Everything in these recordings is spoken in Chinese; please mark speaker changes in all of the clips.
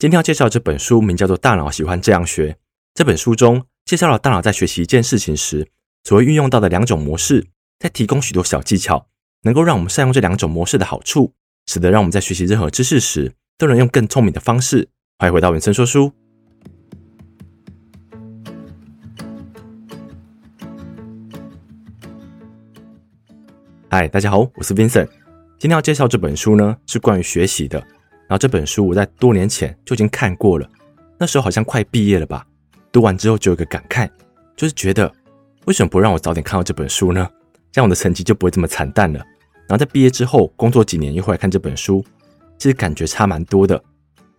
Speaker 1: 今天要介绍这本书，名叫做《大脑喜欢这样学》。这本书中介绍了大脑在学习一件事情时，所会运用到的两种模式，再提供许多小技巧，能够让我们善用这两种模式的好处，使得让我们在学习任何知识时，都能用更聪明的方式。欢迎回到文森说书。嗨，大家好，我是 Vincent。今天要介绍这本书呢，是关于学习的。然后这本书我在多年前就已经看过了，那时候好像快毕业了吧。读完之后就有个感慨，就是觉得为什么不让我早点看到这本书呢？这样我的成绩就不会这么惨淡了。然后在毕业之后工作几年又回来看这本书，其实感觉差蛮多的。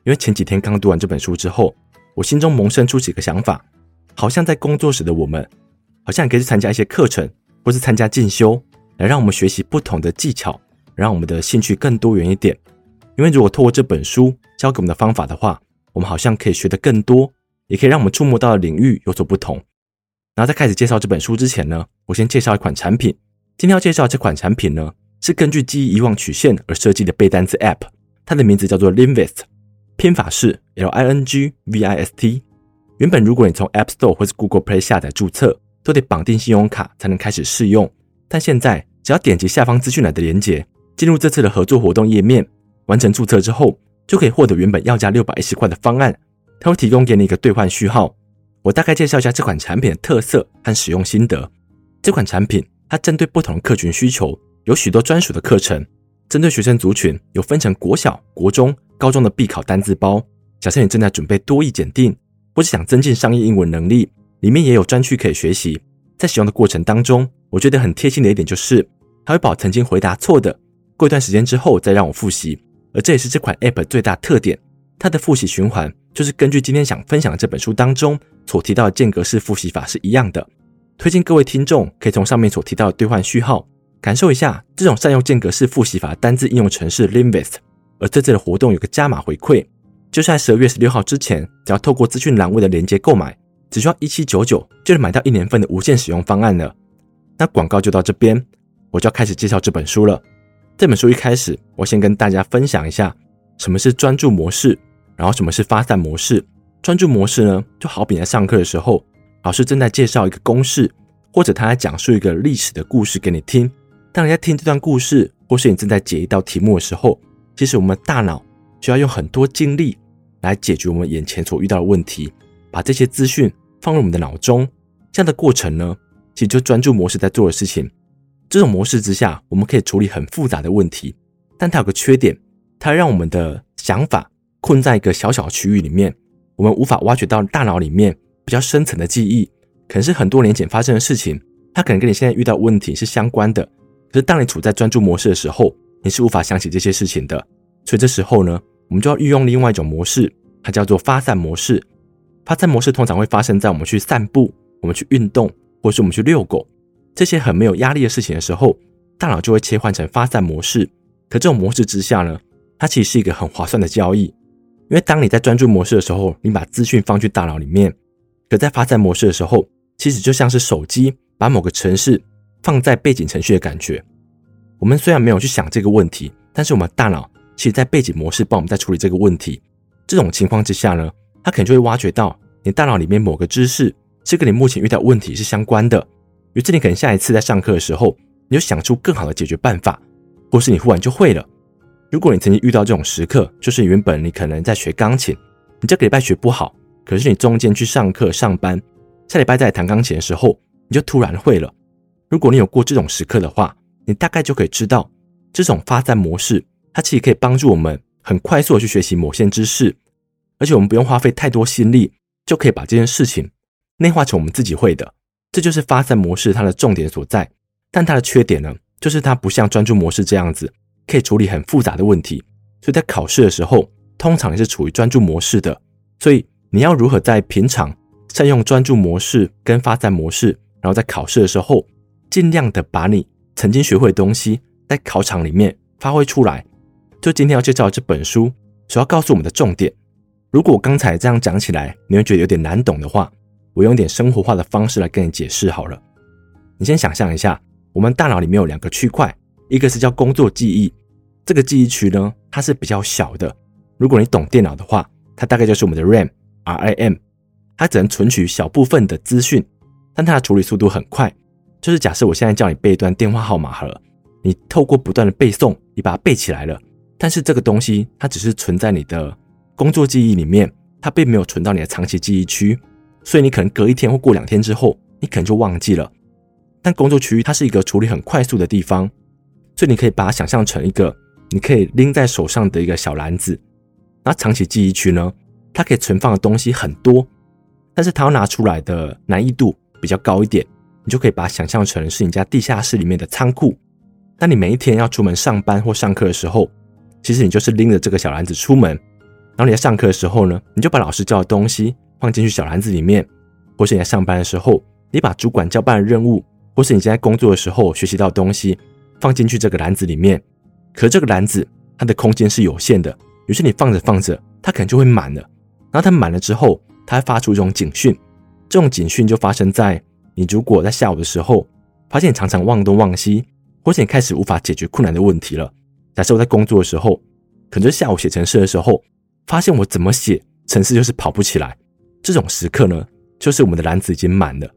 Speaker 1: 因为前几天刚读完这本书之后，我心中萌生出几个想法，好像在工作时的我们，好像也可以去参加一些课程，或是参加进修，来让我们学习不同的技巧，让我们的兴趣更多元一点。因为如果透过这本书教给我们的方法的话，我们好像可以学得更多，也可以让我们触摸到的领域有所不同。然后在开始介绍这本书之前呢，我先介绍一款产品。今天要介绍这款产品呢，是根据记忆遗忘曲线而设计的背单词 App，它的名字叫做 Linvist，拼法是 L I N G V I S T。原本如果你从 App Store 或是 Google Play 下载注册，都得绑定信用卡才能开始试用。但现在只要点击下方资讯栏的连结，进入这次的合作活动页面。完成注册之后，就可以获得原本要价六百一十块的方案。它会提供给你一个兑换序号。我大概介绍一下这款产品的特色和使用心得。这款产品它针对不同的客群需求，有许多专属的课程。针对学生族群，有分成国小、国中、高中的必考单字包。假设你正在准备多益检定，或是想增进商业英文能力，里面也有专区可以学习。在使用的过程当中，我觉得很贴心的一点就是，它会把曾经回答错的，过一段时间之后再让我复习。而这也是这款 App 最大特点，它的复习循环就是根据今天想分享的这本书当中所提到的间隔式复习法是一样的。推荐各位听众可以从上面所提到的兑换序号，感受一下这种善用间隔式复习法的单字应用程式 Linvist。而这次的活动有个加码回馈，就是在十二月十六号之前，只要透过资讯栏位的连接购买，只需要一七九九就能买到一年份的无限使用方案了。那广告就到这边，我就要开始介绍这本书了。这本书一开始，我先跟大家分享一下什么是专注模式，然后什么是发散模式。专注模式呢，就好比在上课的时候，老师正在介绍一个公式，或者他在讲述一个历史的故事给你听。当你在听这段故事，或是你正在解一道题目的时候，其实我们大脑需要用很多精力来解决我们眼前所遇到的问题，把这些资讯放入我们的脑中。这样的过程呢，其实就专注模式在做的事情。这种模式之下，我们可以处理很复杂的问题，但它有个缺点，它让我们的想法困在一个小小区域里面，我们无法挖掘到大脑里面比较深层的记忆，可能是很多年前发生的事情，它可能跟你现在遇到问题是相关的。可是当你处在专注模式的时候，你是无法想起这些事情的。所以这时候呢，我们就要运用另外一种模式，它叫做发散模式。发散模式通常会发生在我们去散步、我们去运动，或是我们去遛狗。这些很没有压力的事情的时候，大脑就会切换成发散模式。可这种模式之下呢，它其实是一个很划算的交易，因为当你在专注模式的时候，你把资讯放去大脑里面；可在发散模式的时候，其实就像是手机把某个城市放在背景程序的感觉。我们虽然没有去想这个问题，但是我们大脑其实在背景模式帮我们在处理这个问题。这种情况之下呢，它可能就会挖掘到你大脑里面某个知识是跟你目前遇到问题是相关的。于是你可能下一次在上课的时候，你就想出更好的解决办法，或是你忽然就会了。如果你曾经遇到这种时刻，就是原本你可能在学钢琴，你这个礼拜学不好，可是你中间去上课上班，下礼拜再来弹钢琴的时候，你就突然会了。如果你有过这种时刻的话，你大概就可以知道，这种发散模式，它其实可以帮助我们很快速的去学习某些知识，而且我们不用花费太多心力，就可以把这件事情内化成我们自己会的。这就是发散模式它的重点所在，但它的缺点呢，就是它不像专注模式这样子可以处理很复杂的问题。所以在考试的时候，通常也是处于专注模式的。所以你要如何在平常善用专注模式跟发散模式，然后在考试的时候，尽量的把你曾经学会的东西在考场里面发挥出来。就今天要介绍这本书，主要告诉我们的重点。如果刚才这样讲起来，你会觉得有点难懂的话，我用点生活化的方式来跟你解释好了。你先想象一下，我们大脑里面有两个区块，一个是叫工作记忆，这个记忆区呢，它是比较小的。如果你懂电脑的话，它大概就是我们的 RAM，RAM，它只能存取小部分的资讯，但它的处理速度很快。就是假设我现在叫你背一段电话号码好了，你透过不断的背诵，你把它背起来了，但是这个东西它只是存在你的工作记忆里面，它并没有存到你的长期记忆区，所以你可能隔一天或过两天之后，你可能就忘记了。但工作区域它是一个处理很快速的地方，所以你可以把它想象成一个你可以拎在手上的一个小篮子。那长期记忆区呢，它可以存放的东西很多，但是它要拿出来的难易度比较高一点。你就可以把它想象成是你家地下室里面的仓库。当你每一天要出门上班或上课的时候，其实你就是拎着这个小篮子出门。然后你在上课的时候呢，你就把老师教的东西放进去小篮子里面；或是你在上班的时候，你把主管交办的任务，或是你现在工作的时候学习到的东西放进去这个篮子里面。可是这个篮子它的空间是有限的，于是你放着放着，它可能就会满了。然后它满了之后，它会发出一种警讯。这种警讯就发生在。你如果在下午的时候发现你常常忘东忘西，或者你开始无法解决困难的问题了。假设我在工作的时候，可能是下午写程式的时候，发现我怎么写程式就是跑不起来。这种时刻呢，就是我们的篮子已经满了。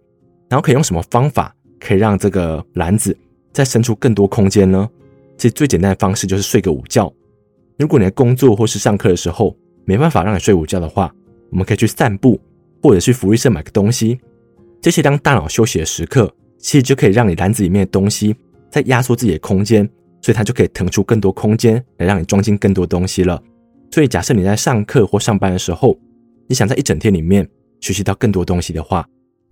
Speaker 1: 然后可以用什么方法可以让这个篮子再生出更多空间呢？其实最简单的方式就是睡个午觉。如果你在工作或是上课的时候没办法让你睡午觉的话，我们可以去散步，或者去福利社买个东西。这些当大脑休息的时刻，其实就可以让你篮子里面的东西再压缩自己的空间，所以它就可以腾出更多空间来让你装进更多东西了。所以假设你在上课或上班的时候，你想在一整天里面学习到更多东西的话，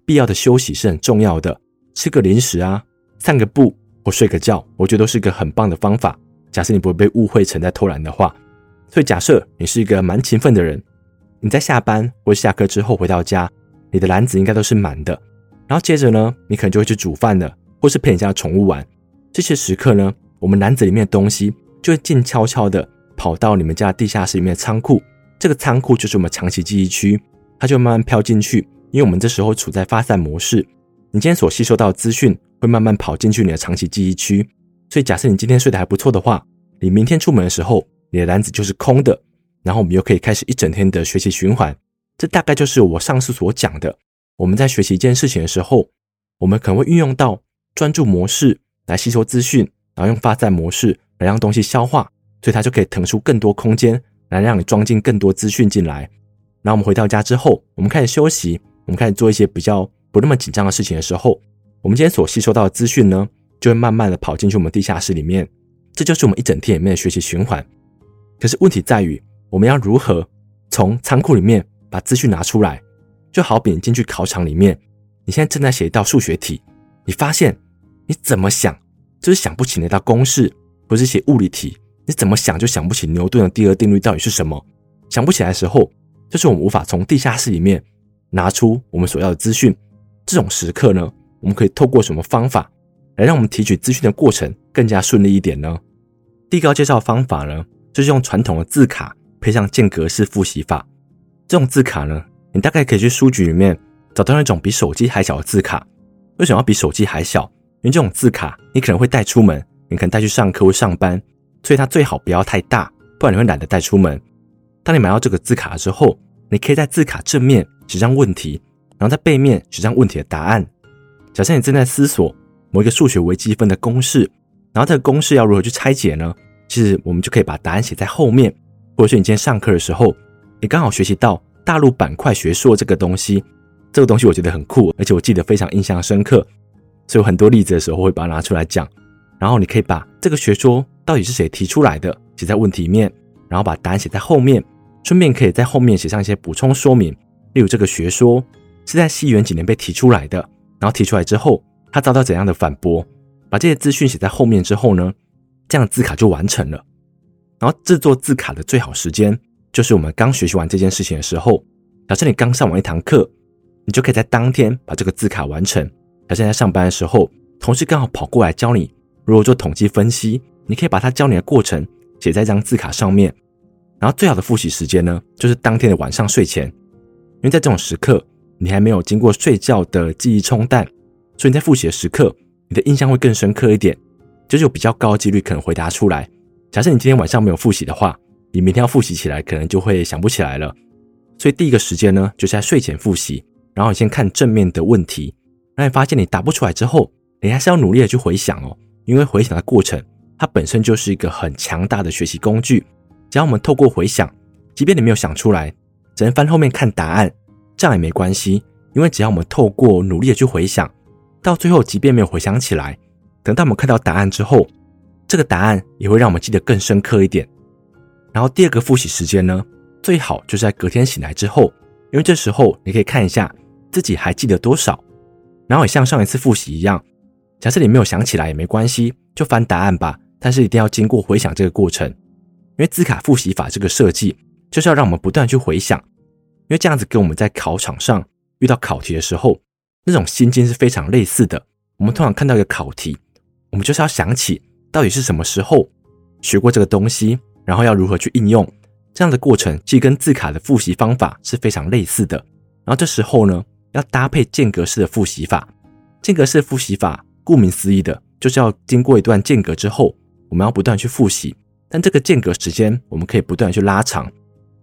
Speaker 1: 必要的休息是很重要的。吃个零食啊，散个步或睡个觉，我觉得都是一个很棒的方法。假设你不会被误会成在偷懒的话，所以假设你是一个蛮勤奋的人，你在下班或下课之后回到家。你的篮子应该都是满的，然后接着呢，你可能就会去煮饭了，或是陪你家的宠物玩。这些时刻呢，我们篮子里面的东西就会静悄悄的跑到你们家地下室里面的仓库。这个仓库就是我们长期记忆区，它就慢慢飘进去。因为我们这时候处在发散模式，你今天所吸收到资讯会慢慢跑进去你的长期记忆区。所以假设你今天睡得还不错的话，你明天出门的时候，你的篮子就是空的，然后我们又可以开始一整天的学习循环。这大概就是我上次所讲的，我们在学习一件事情的时候，我们可能会运用到专注模式来吸收资讯，然后用发散模式来让东西消化，所以它就可以腾出更多空间来让你装进更多资讯进来。然后我们回到家之后，我们开始休息，我们开始做一些比较不那么紧张的事情的时候，我们今天所吸收到的资讯呢，就会慢慢的跑进去我们地下室里面。这就是我们一整天里面的学习循环。可是问题在于，我们要如何从仓库里面把资讯拿出来，就好比你进去考场里面，你现在正在写一道数学题，你发现你怎么想就是想不起那道公式，或是写物理题，你怎么想就想不起牛顿的第二定律到底是什么，想不起来的时候，就是我们无法从地下室里面拿出我们所要的资讯。这种时刻呢，我们可以透过什么方法来让我们提取资讯的过程更加顺利一点呢？第一个介绍方法呢，就是用传统的字卡配上间隔式复习法。这种字卡呢，你大概可以去书局里面找到那种比手机还小的字卡。为什么要比手机还小？因为这种字卡你可能会带出门，你可能带去上课或上班，所以它最好不要太大，不然你会懒得带出门。当你买到这个字卡之后，你可以在字卡正面写上问题，然后在背面写上问题的答案。假设你正在思索某一个数学微积分的公式，然后这个公式要如何去拆解呢？其实我们就可以把答案写在后面，或者是你今天上课的时候。你刚好学习到大陆板块学说这个东西，这个东西我觉得很酷，而且我记得非常印象深刻，所以有很多例子的时候会把它拿出来讲。然后你可以把这个学说到底是谁提出来的写在问题面，然后把答案写在后面，顺便可以在后面写上一些补充说明，例如这个学说是在西元几年被提出来的，然后提出来之后他遭到怎样的反驳，把这些资讯写在后面之后呢，这样字卡就完成了。然后制作字卡的最好时间。就是我们刚学习完这件事情的时候，假设你刚上完一堂课，你就可以在当天把这个字卡完成。假设在上班的时候，同事刚好跑过来教你如何做统计分析，你可以把他教你的过程写在一张字卡上面。然后最好的复习时间呢，就是当天的晚上睡前，因为在这种时刻，你还没有经过睡觉的记忆冲淡，所以你在复习的时刻，你的印象会更深刻一点，就是有比较高的几率可能回答出来。假设你今天晚上没有复习的话，你明天要复习起来，可能就会想不起来了。所以第一个时间呢，就是在睡前复习，然后你先看正面的问题，让你发现你答不出来之后，你还是要努力的去回想哦，因为回想的过程，它本身就是一个很强大的学习工具。只要我们透过回想，即便你没有想出来，只能翻后面看答案，这样也没关系，因为只要我们透过努力的去回想，到最后即便没有回想起来，等到我们看到答案之后，这个答案也会让我们记得更深刻一点。然后第二个复习时间呢，最好就是在隔天醒来之后，因为这时候你可以看一下自己还记得多少，然后也像上一次复习一样，假设你没有想起来也没关系，就翻答案吧。但是一定要经过回想这个过程，因为字卡复习法这个设计就是要让我们不断去回想，因为这样子跟我们在考场上遇到考题的时候那种心境是非常类似的。我们通常看到一个考题，我们就是要想起到底是什么时候学过这个东西，然后要如何去应用。这样的过程其实跟字卡的复习方法是非常类似的。然后这时候呢，要搭配间隔式的复习法。间隔式复习法，顾名思义的，就是要经过一段间隔之后，我们要不断去复习。但这个间隔时间，我们可以不断去拉长。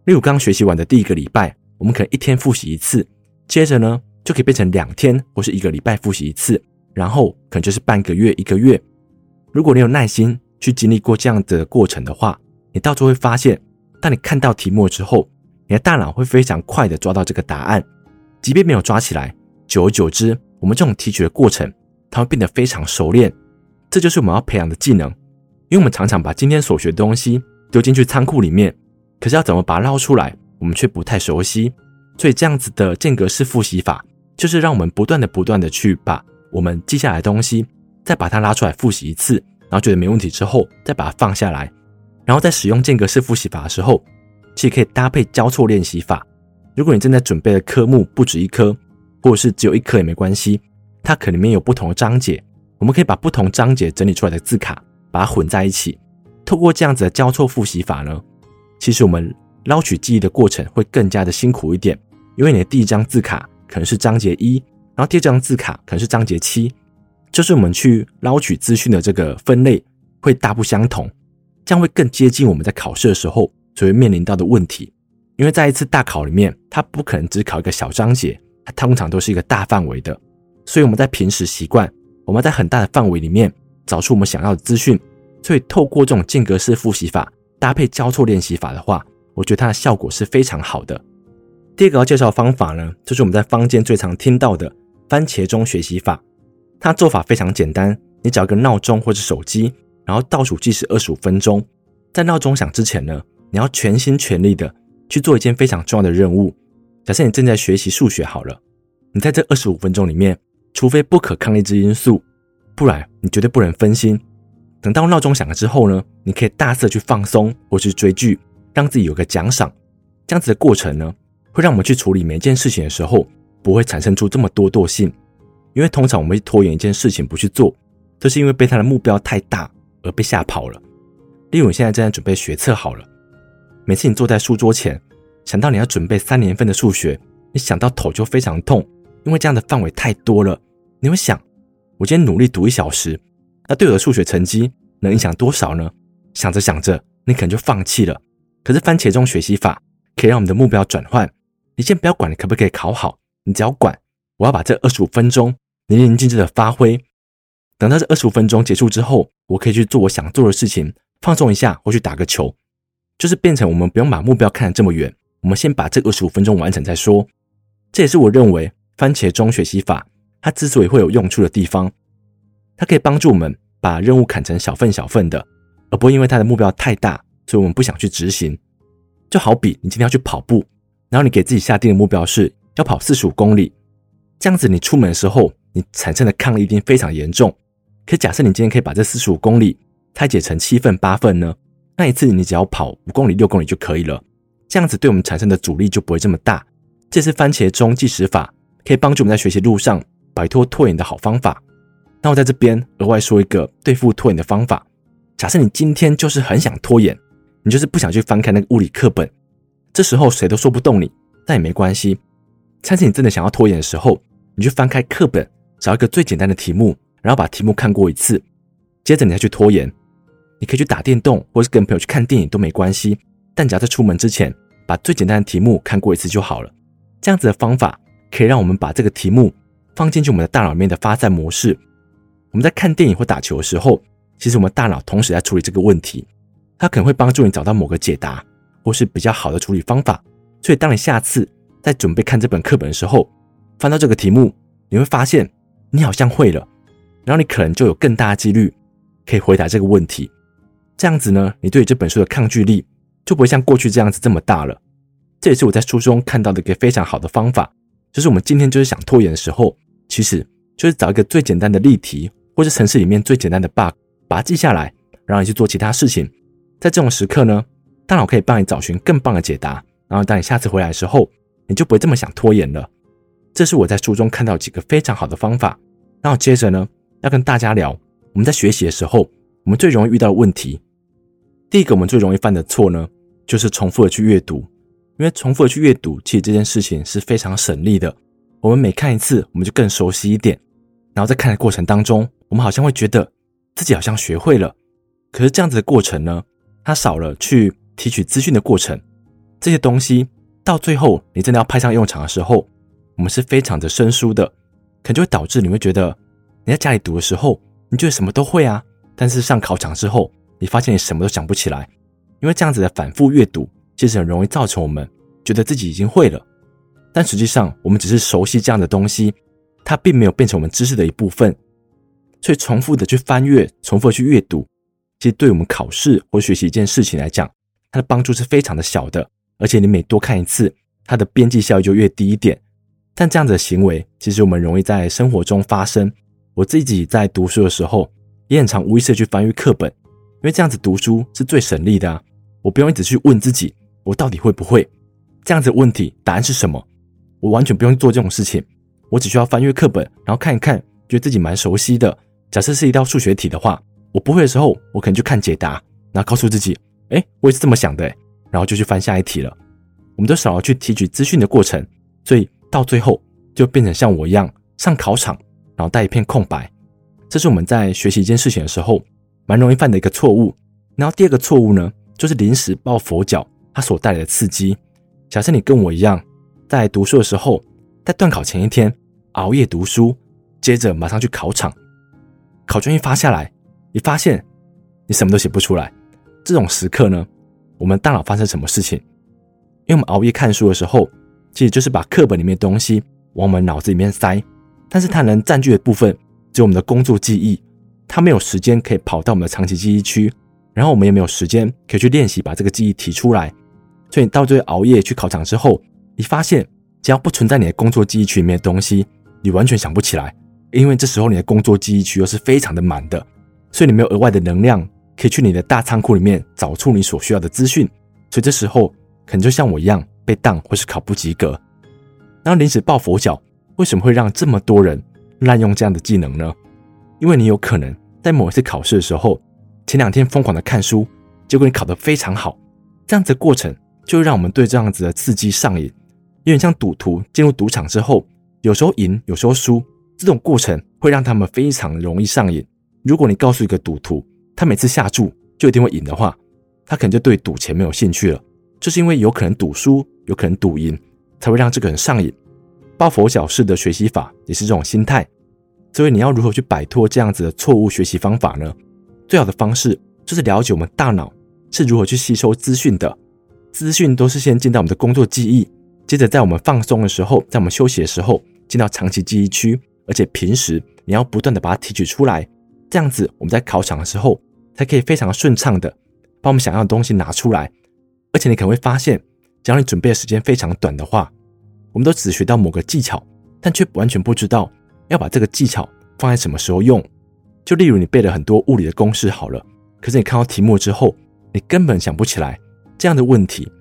Speaker 1: 例如刚学习完的第一个礼拜，我们可能一天复习一次，接着呢，就可以变成两天或是一个礼拜复习一次，然后可能就是半个月、一个月。如果你有耐心去经历过这样的过程的话，你到时候会发现。当你看到题目之后，你的大脑会非常快的抓到这个答案，即便没有抓起来，久而久之，我们这种提取的过程，它会变得非常熟练。这就是我们要培养的技能，因为我们常常把今天所学的东西丢进去仓库里面，可是要怎么把它捞出来，我们却不太熟悉。所以这样子的间隔式复习法，就是让我们不断的、不断的去把我们记下来的东西，再把它拉出来复习一次，然后觉得没问题之后，再把它放下来。然后在使用间隔式复习法的时候，其实可以搭配交错练习法。如果你正在准备的科目不止一科，或者是只有一科也没关系，它可能里面有不同的章节，我们可以把不同章节整理出来的字卡，把它混在一起。透过这样子的交错复习法呢，其实我们捞取记忆的过程会更加的辛苦一点，因为你的第一张字卡可能是章节一，然后第二张字卡可能是章节七，就是我们去捞取资讯的这个分类会大不相同。将会更接近我们在考试的时候所会面临到的问题，因为在一次大考里面，它不可能只考一个小章节，它通常都是一个大范围的。所以我们在平时习惯，我们在很大的范围里面找出我们想要的资讯。所以透过这种间隔式复习法搭配交错练习法的话，我觉得它的效果是非常好的。第二个要介绍方法呢，就是我们在坊间最常听到的番茄钟学习法。它做法非常简单，你找一个闹钟或者手机。然后倒数计时二十五分钟，在闹钟响之前呢，你要全心全力的去做一件非常重要的任务。假设你正在学习数学好了，你在这二十五分钟里面，除非不可抗力之因素，不然你绝对不能分心。等到闹钟响了之后呢，你可以大肆去放松或是追剧，让自己有个奖赏。这样子的过程呢，会让我们去处理每一件事情的时候，不会产生出这么多惰性。因为通常我们会拖延一件事情不去做，这是因为被他的目标太大。而被吓跑了。例如，你现在正在准备学测好了，每次你坐在书桌前，想到你要准备三年份的数学，你想到头就非常痛，因为这样的范围太多了。你会想，我今天努力读一小时，那对我的数学成绩能影响多少呢？想着想着，你可能就放弃了。可是番茄钟学习法可以让我们的目标转换。你先不要管你可不可以考好，你只要管我要把这二十五分钟淋漓尽致的发挥。等到这二十五分钟结束之后，我可以去做我想做的事情，放松一下，或去打个球，就是变成我们不用把目标看得这么远，我们先把这二十五分钟完成再说。这也是我认为番茄钟学习法它之所以会有用处的地方，它可以帮助我们把任务砍成小份小份的，而不会因为它的目标太大，所以我们不想去执行。就好比你今天要去跑步，然后你给自己下定的目标是要跑四十五公里，这样子你出门的时候，你产生的抗力一定非常严重。可假设你今天可以把这四十五公里拆解成七份八份呢？那一次你只要跑五公里六公里就可以了。这样子对我们产生的阻力就不会这么大。这是番茄钟计时法，可以帮助我们在学习路上摆脱拖延的好方法。那我在这边额外说一个对付拖延的方法。假设你今天就是很想拖延，你就是不想去翻开那个物理课本，这时候谁都说不动你，但也没关系。下次你真的想要拖延的时候，你就翻开课本，找一个最简单的题目。然后把题目看过一次，接着你再去拖延。你可以去打电动，或是跟朋友去看电影都没关系。但只要在出门之前，把最简单的题目看过一次就好了。这样子的方法可以让我们把这个题目放进去我们的大脑里面的发散模式。我们在看电影或打球的时候，其实我们大脑同时在处理这个问题，它可能会帮助你找到某个解答，或是比较好的处理方法。所以，当你下次在准备看这本课本的时候，翻到这个题目，你会发现你好像会了，然后你可能就有更大的几率可以回答这个问题。这样子呢，你对这本书的抗拒力就不会像过去这样子这么大了。这也是我在书中看到的一个非常好的方法，就是我们今天就是想拖延的时候，其实就是找一个最简单的例题，或是程式里面最简单的 bug，把它记下来，然后你去做其他事情。在这种时刻呢，大脑可以帮你找寻更棒的解答。然后当你下次回来的时候，你就不会这么想拖延了。这是我在书中看到几个非常好的方法。然后接着呢，要跟大家聊我们在学习的时候，我们最容易遇到的问题。第一个，我们最容易犯的错呢，就是重复的去阅读。因为重复的去阅读，其实这件事情是非常省力的。我们每看一次，我们就更熟悉一点。然后在看的过程当中，我们好像会觉得自己好像学会了。可是这样子的过程呢，它少了去提取资讯的过程。这些东西到最后你真的要派上用场的时候，我们是非常的生疏的，可能就会导致你会觉得你在家里读的时候，你觉得什么都会啊，但是上考场之后，你发现你什么都想不起来，因为这样子的反复阅读，其实很容易造成我们觉得自己已经会了，但实际上我们只是熟悉这样的东西，它并没有变成我们知识的一部分。所以重复的去翻阅，重复的去阅读，其实对我们考试或学习一件事情来讲，它的帮助是非常的小的。而且你每多看一次，它的边际效益就越低一点。但这样子的行为，其实我们容易在生活中发生。我自己在读书的时候，也很常无意识的去翻阅课本。因为这样子读书是最省力的啊！我不用一直去问自己，我到底会不会？这样子的问题答案是什么？我完全不用做这种事情，我只需要翻阅课本，然后看一看，觉得自己蛮熟悉的。假设是一道数学题的话，我不会的时候，我可能就看解答，然后告诉自己，诶，我也是这么想的，然后就去翻下一题了。我们都少了去提取资讯的过程，所以到最后就变成像我一样上考场，然后带一片空白。这是我们在学习一件事情的时候，蛮容易犯的一个错误。然后第二个错误呢，就是临时抱佛脚，它所带来的刺激。假设你跟我一样，在读书的时候，在段考前一天熬夜读书，接着马上去考场，考卷一发下来，你发现你什么都写不出来。这种时刻呢，我们大脑发生什么事情？因为我们熬夜看书的时候，其实就是把课本里面的东西往我们脑子里面塞，但是它能占据的部分只有我们的工作记忆。它没有时间可以跑到我们的长期记忆区，然后我们也没有时间可以去练习把这个记忆提出来。所以你到最后熬夜去考场之后，你发现只要不存在你的工作记忆区里面的东西，你完全想不起来，因为这时候你的工作记忆区又是非常的满的，所以你没有额外的能量可以去你的大仓库里面找出你所需要的资讯。所以这时候可能就像我一样被当或是考不及格。然后临时抱佛脚，为什么会让这么多人滥用这样的技能呢？因为你有可能在某一次考试的时候，前两天疯狂的看书，结果你考得非常好，这样子的过程就会让我们对这样子的刺激上瘾，有点像赌徒进入赌场之后，有时候赢，有时候输，这种过程会让他们非常容易上瘾。如果你告诉一个赌徒，他每次下注就一定会赢的话，他可能就对赌钱没有兴趣了，就是因为有可能赌输，有可能赌赢，才会让这个人上瘾。抱佛脚式的学习法也是这种心态。所以你要如何去摆脱这样子的错误学习方法呢？最好的方式就是了解我们大脑是如何去吸收资讯的。资讯都是先进到我们的工作记忆，接着在我们放松的时候，在我们休息的时候进到长期记忆区，而且平时你要不断的把它提取出来，这样子我们在考场的时候才可以非常顺畅的把我们想要的东西拿出来。而且你可能会发现，只要你准备的时间非常短的话，我们都只学到某个技巧，但却完全不知道。要把这个技巧放在什么时候用？就例如你背了很多物理的公式好了，可是你看到题目之后，你根本想不起来这样的问题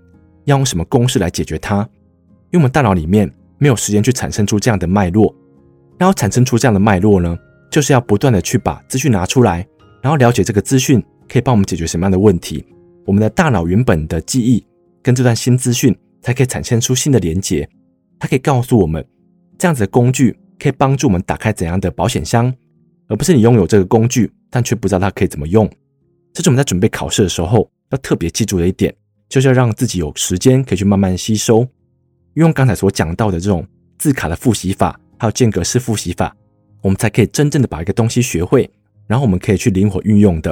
Speaker 1: 要用什么公式来解决它，因为我们大脑里面没有时间去产生出这样的脉络。然后产生出这样的脉络呢，就是要不断的去把资讯拿出来，然后了解这个资讯可以帮我们解决什么样的问题。我们的大脑原本的记忆跟这段新资讯才可以产生出新的连结，它可以告诉我们这样子的工具。可以帮助我们打开怎样的保险箱，而不是你拥有这个工具，但却不知道它可以怎么用。这是我们在准备考试的时候要特别记住的一点。就是要让自己有时间可以去慢慢吸收。用刚才所讲到的这种字卡的复习法，还有间隔式复习法，我们才可以真正的把一个东西学会，然后我们可以去灵活运用的。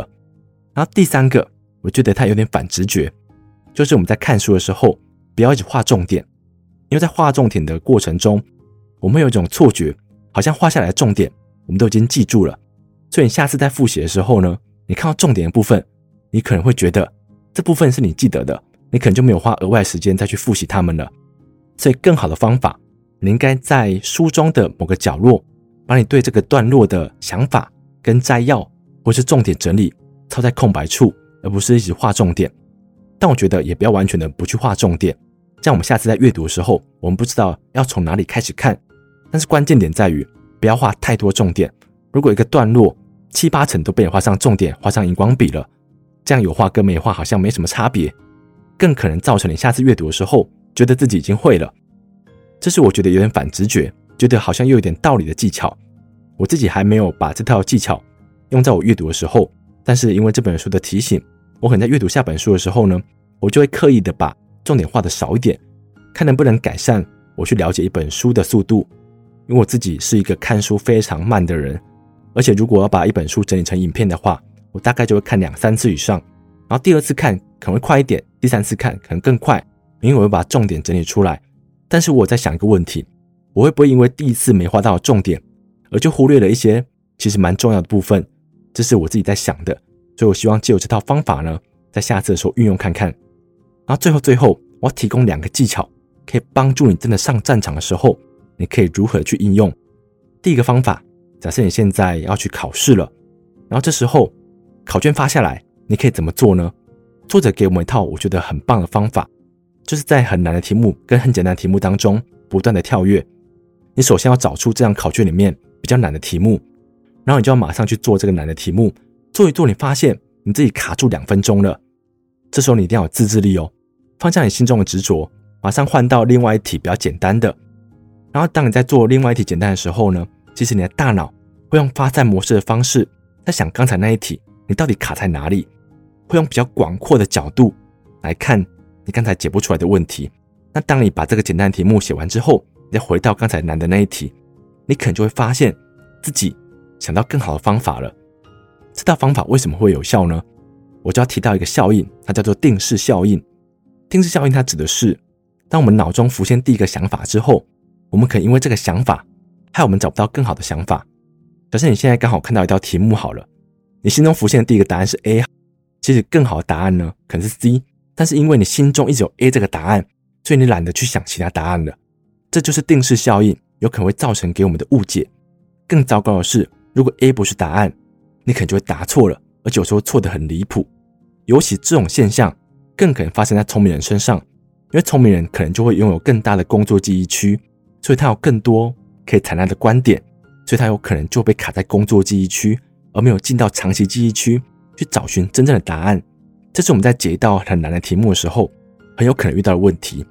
Speaker 1: 然后第三个，我觉得它有点反直觉，就是我们在看书的时候，不要一直画重点，因为在画重点的过程中，我们会有一种错觉，好像画下来的重点我们都已经记住了，所以你下次在复习的时候呢，你看到重点的部分，你可能会觉得这部分是你记得的，你可能就没有花额外时间再去复习它们了。所以更好的方法，你应该在书中的某个角落，把你对这个段落的想法跟摘要或是重点整理抄在空白处，而不是一直画重点。但我觉得也不要完全的不去画重点，这样我们下次在阅读的时候，我们不知道要从哪里开始看。但是关键点在于不要画太多重点。如果一个段落七八成都被你画上重点，画上荧光笔了，这样有画跟没画好像没什么差别，更可能造成你下次阅读的时候觉得自己已经会了。这是我觉得有点反直觉，觉得好像又有点道理的技巧。我自己还没有把这套技巧用在我阅读的时候，但是因为这本书的提醒，我可能在阅读下本书的时候呢，我就会刻意的把重点画的少一点，看能不能改善我去了解一本书的速度。因为我自己是一个看书非常慢的人，而且如果要把一本书整理成影片的话，我大概就会看两三次以上，然后第二次看可能会快一点，第三次看可能更快，因为我会把重点整理出来。但是我在想一个问题，我会不会因为第一次没画到重点，而就忽略了一些其实蛮重要的部分？这是我自己在想的，所以我希望借由这套方法呢，在下次的时候运用看看。然后最后最后，我要提供两个技巧，可以帮助你真的上战场的时候，你可以如何去应用。第一个方法，假设你现在要去考试了，然后这时候考卷发下来，你可以怎么做呢？作者给我们一套我觉得很棒的方法。就是在很难的题目跟很简单的题目当中不断的跳跃。你首先要找出这张考卷里面比较难的题目，然后你就要马上去做这个难的题目，做一做，你发现你自己卡住两分钟了。这时候你一定要有自制力哦，放下你心中的执着，马上换到另外一题比较简单的。然后当你在做另外一题简单的时候呢，其实你的大脑会用发散模式的方式在想刚才那一题你到底卡在哪里，会用比较广阔的角度来看。你刚才解不出来的问题，那当你把这个简单题目写完之后，你再回到刚才难的那一题，你可能就会发现自己想到更好的方法了。这套方法为什么会有效呢？我就要提到一个效应，它叫做定式效应。定式效应它指的是，当我们脑中浮现第一个想法之后，我们可能因为这个想法，害我们找不到更好的想法。假设你现在刚好看到一道题目好了，你心中浮现的第一个答案是 A，其实更好的答案呢，可能是 C。但是因为你心中一直有 A 这个答案，所以你懒得去想其他答案了。这就是定式效应，有可能会造成给我们的误解。更糟糕的是，如果 A 不是答案，你可能就会答错了，而且有时候错得很离谱。尤其这种现象更可能发生在聪明人身上，因为聪明人可能就会拥有更大的工作记忆区，所以他有更多可以采纳的观点，所以他有可能就被卡在工作记忆区，而没有进到长期记忆区去找寻真正的答案。这是我们在解一道很难的题目的时候，很有可能遇到的问题。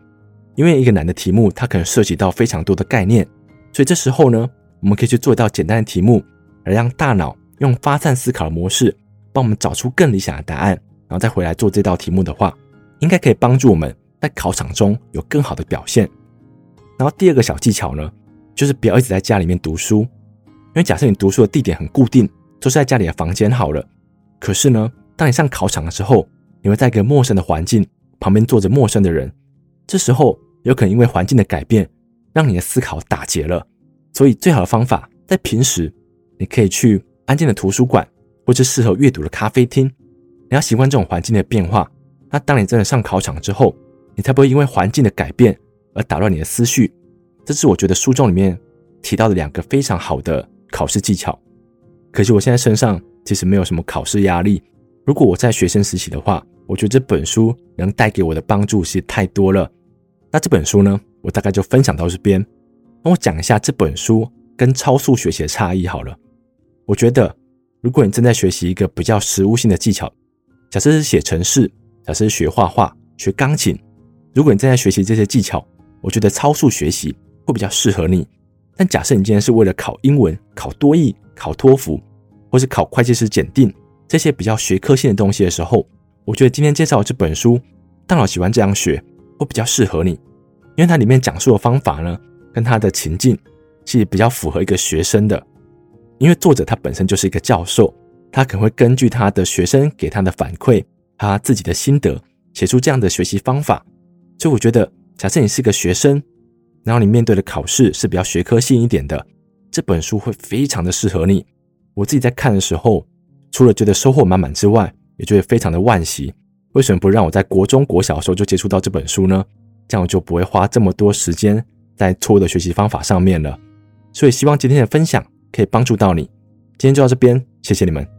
Speaker 1: 因为一个难的题目，它可能涉及到非常多的概念，所以这时候呢，我们可以去做一道简单的题目，来让大脑用发散思考的模式，帮我们找出更理想的答案，然后再回来做这道题目的话，应该可以帮助我们在考场中有更好的表现。然后第二个小技巧呢，就是不要一直在家里面读书，因为假设你读书的地点很固定，都是在家里的房间好了，可是呢，当你上考场的时候，你会在一个陌生的环境旁边坐着陌生的人，这时候有可能因为环境的改变，让你的思考打结了。所以最好的方法，在平时你可以去安静的图书馆，或是适合阅读的咖啡厅。你要习惯这种环境的变化。那当你真的上考场之后，你才不会因为环境的改变而打乱你的思绪。这是我觉得书中里面提到的两个非常好的考试技巧。可惜我现在身上其实没有什么考试压力。如果我在学生时期的话，我觉得这本书能带给我的帮助是太多了。那这本书呢，我大概就分享到这边。那我讲一下这本书跟超速学习的差异好了。我觉得，如果你正在学习一个比较实务性的技巧，假设是写程式，假设是学画画、学钢琴，如果你正在学习这些技巧，我觉得超速学习会比较适合你。但假设你今天是为了考英文、考多益、考托福，或是考会计师检定。这些比较学科性的东西的时候，我觉得今天介绍的这本书大脑喜欢这样学，会比较适合你，因为它里面讲述的方法呢，跟它的情境是比较符合一个学生的。因为作者他本身就是一个教授，他可能会根据他的学生给他的反馈，他自己的心得，写出这样的学习方法。所以我觉得，假设你是个学生，然后你面对的考试是比较学科性一点的，这本书会非常的适合你。我自己在看的时候，除了觉得收获满满之外，也觉得非常的惋惜。为什么不让我在国中、国小的时候就接触到这本书呢？这样我就不会花这么多时间在错误的学习方法上面了。所以希望今天的分享可以帮助到你。今天就到这边，谢谢你们。